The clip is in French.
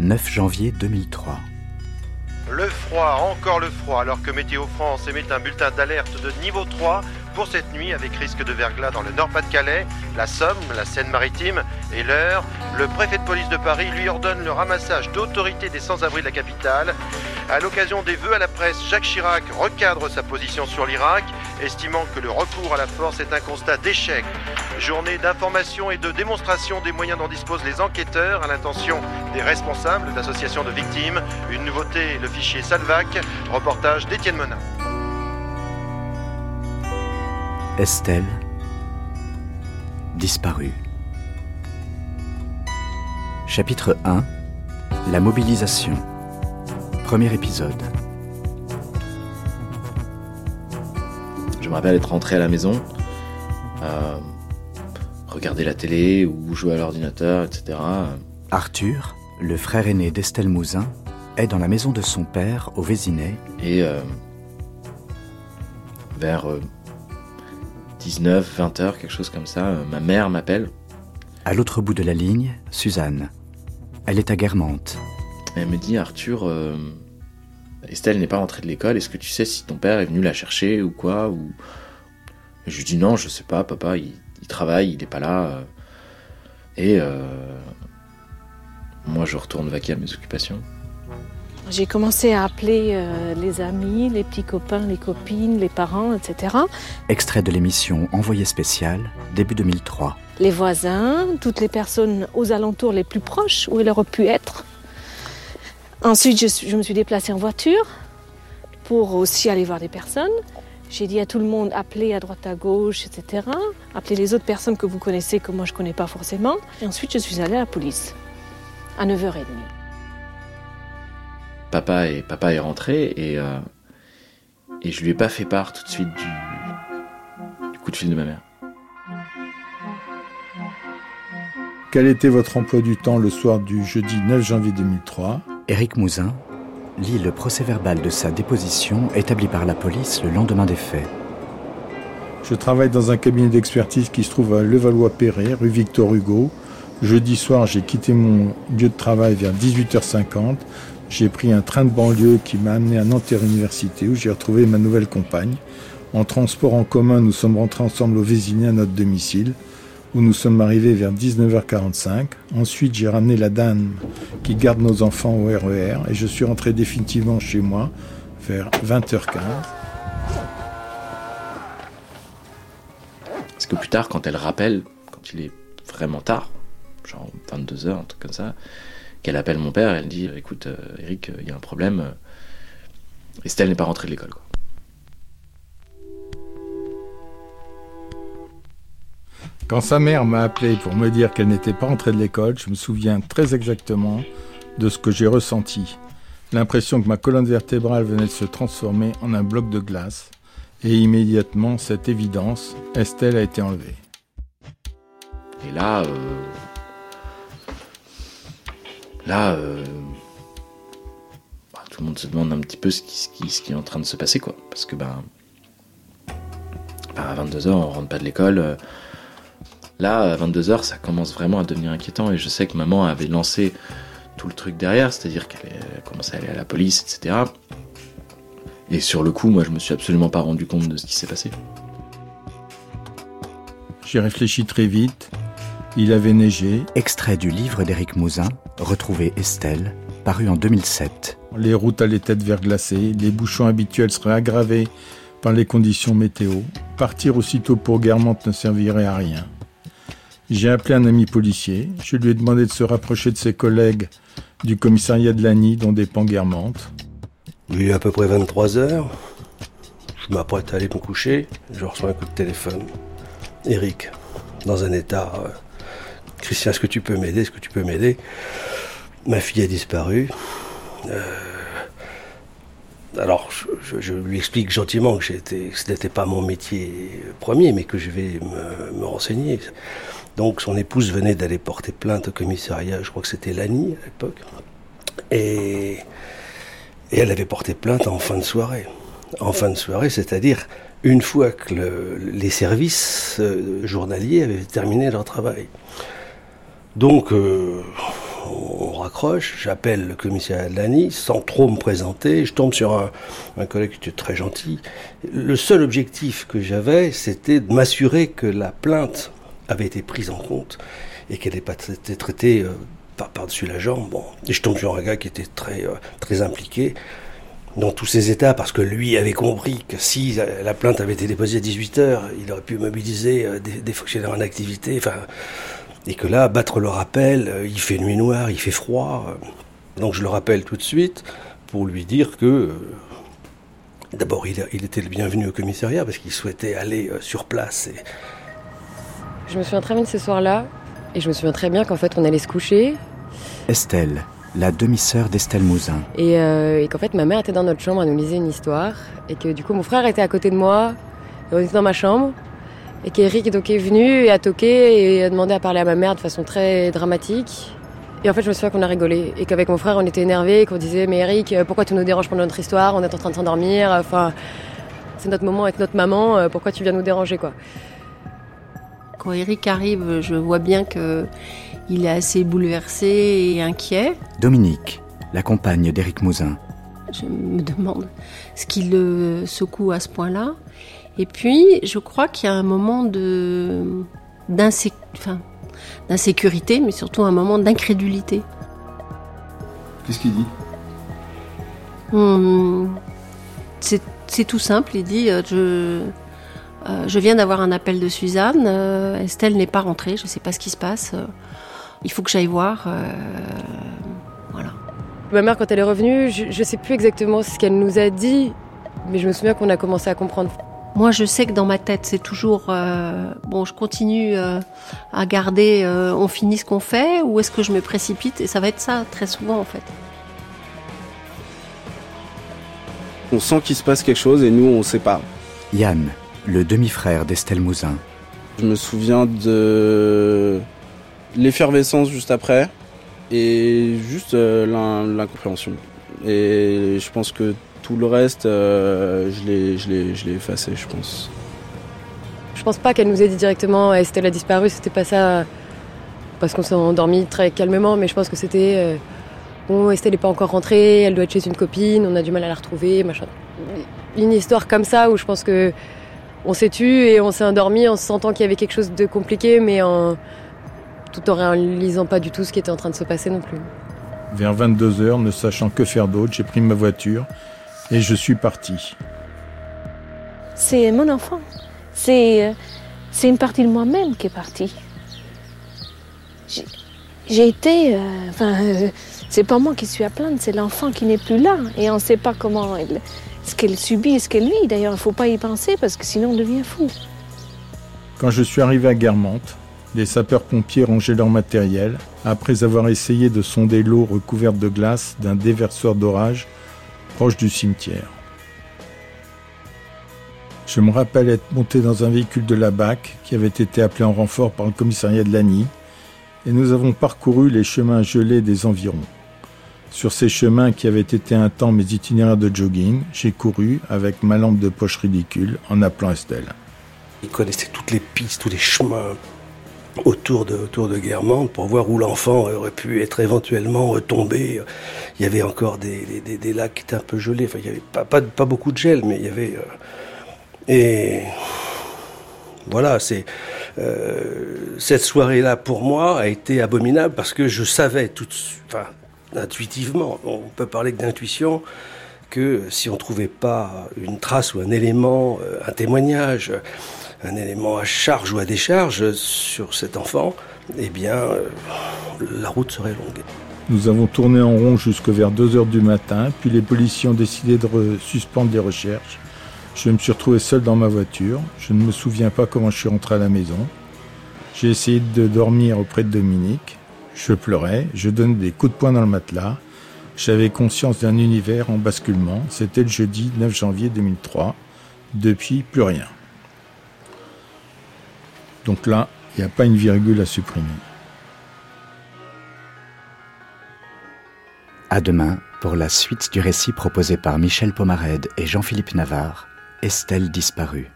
9 janvier 2003. Le froid, encore le froid, alors que Météo France émet un bulletin d'alerte de niveau 3 pour cette nuit avec risque de verglas dans le Nord-Pas-de-Calais, la Somme, la Seine-Maritime et l'heure. Le préfet de police de Paris lui ordonne le ramassage d'autorités des sans-abri de la capitale. À l'occasion des vœux à la presse, Jacques Chirac recadre sa position sur l'Irak, estimant que le recours à la force est un constat d'échec. Journée d'information et de démonstration des moyens dont disposent les enquêteurs à l'intention des responsables d'associations de victimes. Une nouveauté, le fichier Salvac. Reportage d'Étienne Menin. Estelle, disparue. Chapitre 1 La mobilisation. Premier épisode. Je me rappelle être rentré à la maison, euh, regarder la télé ou jouer à l'ordinateur, etc. Arthur, le frère aîné d'Estelle Mouzin, est dans la maison de son père au Vésinet. Et euh, vers 19, 20 heures, quelque chose comme ça, euh, ma mère m'appelle. À l'autre bout de la ligne, Suzanne. Elle est à Guermantes. Elle me dit Arthur, euh, Estelle n'est pas rentrée de l'école, est-ce que tu sais si ton père est venu la chercher ou quoi ou... Je lui dis non, je sais pas, papa, il, travaille, il n'est pas là. euh. Et euh, moi, je retourne vaquer à mes occupations. J'ai commencé à appeler euh, les amis, les petits copains, les copines, les parents, etc. Extrait de l'émission Envoyé spécial, début 2003. Les voisins, toutes les personnes aux alentours les plus proches où elle aurait pu être. Ensuite, je, me suis déplacée en voiture pour aussi aller voir des personnes. J'ai dit à tout le monde, appelez à droite à gauche, etc. Appelez les autres personnes que vous connaissez, que moi je ne connais pas forcément. Et ensuite, je suis allée à la police à 9h30. Papa est, papa est rentré et, euh, et je lui ai pas fait part tout de suite du, du coup de fil de ma mère. Quel était votre emploi du temps le soir du jeudi 9 janvier 2003 Éric Mouzin lit le procès-verbal de sa déposition établi par la police le lendemain des faits. Je travaille dans un cabinet d'expertise qui se trouve à Levallois-Perret, rue Victor Hugo. Jeudi soir, j'ai quitté mon lieu de travail vers 18h50. J'ai pris un train de banlieue qui m'a amené à Nanterre Université où j'ai retrouvé ma nouvelle compagne. En transport en commun, nous sommes rentrés ensemble au Vésiné à notre domicile où nous sommes arrivés vers 19h45. Ensuite, j'ai ramené la dame qui garde nos enfants au RER et je suis rentré définitivement chez moi vers 20h15. Parce que plus tard, quand elle rappelle, quand il est vraiment tard, genre 22h, un truc comme ça, qu'elle appelle mon père, elle dit Écoute, euh, Eric, euh, il y a un problème. euh, Estelle n'est pas rentrée de l'école. quoi. Quand sa mère m'a appelé pour me dire qu'elle n'était pas rentrée de l'école, je me souviens très exactement de ce que j'ai ressenti. L'impression que ma colonne vertébrale venait de se transformer en un bloc de glace. Et immédiatement, cette évidence, Estelle a été enlevée. Et là, euh, là, euh, bah, tout le monde se demande un petit peu ce qui, est en train de se passer, quoi. Parce que ben, ben, à 22h, on rentre pas de l'école. euh, Là, à 22h, ça commence vraiment à devenir inquiétant. Et je sais que maman avait lancé tout le truc derrière, c'est-à-dire qu'elle elle commençait à aller à la police, etc. Et sur le coup, moi, je me suis absolument pas rendu compte de ce qui s'est passé. J'ai réfléchi très vite. Il avait neigé. Extrait du livre d'Éric Mouzin, Retrouver Estelle, paru en 2007. Les routes allaient être verglacées. Les bouchons habituels seraient aggravés par les conditions météo. Partir aussitôt pour Guermantes ne servirait à rien. J'ai appelé un ami policier. Je lui ai demandé de se rapprocher de ses collègues du commissariat de Lagny, dont dépend Guermantes. Il est à peu près 23 heures. Je m'apprête à aller me coucher. Je reçois un coup de téléphone. Eric, dans un état. euh, Christian, est-ce que tu peux m'aider? Est-ce que tu peux m'aider? Ma fille a disparu. Euh, Alors, je, lui explique gentiment que, ce n'était pas mon métier premier, mais que je vais me renseigner. Donc, son épouse venait d'aller porter plainte au commissariat, je crois que c'était Lani à l'époque. Et, et elle avait porté plainte en fin de soirée. En fin de soirée, c'est-à-dire une fois que le- les services euh, journaliers avaient terminé leur travail. Donc, euh, on raccroche, j'appelle le commissariat de l'ANI sans trop me présenter, je tombe sur un, un collègue qui était très gentil. Le seul objectif que j'avais, c'était de m'assurer que la plainte avait été prise en compte et qu'elle n'ait pas été traitée euh, par- par-dessus la jambe. Bon. Et je tombe sur un gars qui était très, euh, très impliqué dans tous ces états, parce que lui avait compris que si la plainte avait été déposée à 18h, il aurait pu mobiliser euh, des, fonctionnaires en activité, enfin, et que là, battre le rappel, il fait nuit noire, il fait froid. Donc je le rappelle tout de suite pour lui dire que, d'abord, il, était le bienvenu au commissariat, parce qu'il souhaitait aller sur place. Je me souviens très bien de ce soir-là, et je me souviens très bien qu'en fait on allait se coucher, Estelle, la demi-sœur d'Estelle Mouzin. et, euh, et qu'en fait ma mère était dans notre chambre, elle nous lisait une histoire, et que du coup mon frère était à côté de moi, et on était dans ma chambre, et qu'Eric donc est venu et a toqué et a demandé à parler à ma mère de façon très dramatique. Et en fait je me souviens qu'on a rigolé, et qu'avec mon frère on était énervés, et qu'on disait mais Eric euh, pourquoi tu nous déranges pendant notre histoire, on est en train de s'endormir, enfin c'est notre moment avec notre maman, euh, pourquoi tu viens nous déranger quoi? Quand Eric arrive, je vois bien que il est assez bouleversé et inquiet. Dominique, la compagne d'Éric Mouzin. Je me demande ce qui le secoue à ce point-là. Et puis, je crois qu'il y a un moment de d'insécurité, mais surtout un moment d'incrédulité. Qu'est-ce qu'il dit? Hum, C'est c'est tout simple. Il dit euh, je euh, je viens d'avoir un appel de Suzanne. euh, Estelle n'est pas rentrée. Je ne sais pas ce qui se passe. euh, il faut que j'aille voir. euh, voilà. Ma mère, quand elle est revenue, je, je sais plus exactement ce qu'elle nous a dit, mais je me souviens qu'on a commencé à comprendre. Moi, je sais que dans ma tête, c'est toujours euh, bon. Je continue euh, à garder. euh, on finit ce qu'on fait, ou est-ce que je me précipite Et ça va être ça très souvent, en fait. On sent qu'il se passe quelque chose et nous, on sait pas. Yann, le demi-frère d'Estelle Mouzin. Je me souviens de l'effervescence juste après et juste euh, l'in- l'incompréhension. Et je pense que tout le reste, euh, je l'ai- je l'ai je l'ai effacé, je pense. Je pense pas qu'elle nous ait dit directement Estelle a disparu, c'était pas ça parce qu'on s'est endormi très calmement, mais je pense que c'était euh, bon, Estelle n'est pas encore rentrée, elle doit être chez une copine, on a du mal à la retrouver, machin. Une histoire comme ça où je pense que on s'est tu et on s'est endormi en se sentant qu'il y avait quelque chose de compliqué, mais en tout en réalisant pas du tout ce qui était en train de se passer non plus. Vers 22h, ne sachant que faire d'autre, j'ai pris ma voiture et je suis parti. C'est mon enfant. C'est, c'est une partie de moi-même qui est partie. J'ai- J'ai été. euh, enfin, euh, c'est pas moi qui suis à plaindre, c'est l'enfant qui n'est plus là. Et on ne sait pas comment elle, ce qu'elle subit et ce qu'elle vit. D'ailleurs, il ne faut pas y penser parce que sinon on devient fou. Quand je suis arrivé à Guermantes, les sapeurs-pompiers rangeaient leur matériel après avoir essayé de sonder l'eau recouverte de glace d'un déversoir d'orage proche du cimetière. Je me rappelle être monté dans un véhicule de la BAC qui avait été appelé en renfort par le commissariat de Lagny et nous avons parcouru les chemins gelés des environs. Sur ces chemins qui avaient été un temps mes itinéraires de jogging, j'ai couru avec ma lampe de poche ridicule en appelant Estelle. Il connaissait toutes les pistes, tous les chemins autour de, autour de Guermantes pour voir où l'enfant aurait pu être éventuellement tombé. Il y avait encore des, des- des- lacs qui étaient un peu gelés. Enfin, il y avait pas, pas, pas beaucoup de gel, mais il y avait. euh, et voilà, c'est euh, cette soirée-là pour moi a été abominable parce que je savais tout, enfin, intuitivement, on peut parler d'intuition, que si on trouvait pas une trace ou un élément, euh, un témoignage, un élément à charge ou à décharge sur cet enfant, eh bien, euh, la route serait longue. Nous avons tourné en rond jusque vers 2 heures du matin, puis les policiers ont décidé de re- suspendre les recherches. Je me suis retrouvé seul dans ma voiture. Je ne me souviens pas comment je suis rentré à la maison. J'ai essayé de dormir auprès de Dominique. Je pleurais, je donnais des coups de poing dans le matelas. J'avais conscience d'un univers en basculement. C'était le jeudi 9 janvier 2003. Depuis, plus rien. Donc là, il n'y a pas une virgule à supprimer. À demain pour la suite du récit proposé par Michel Pomarède et Jean-Philippe Navarre, Estelle disparue.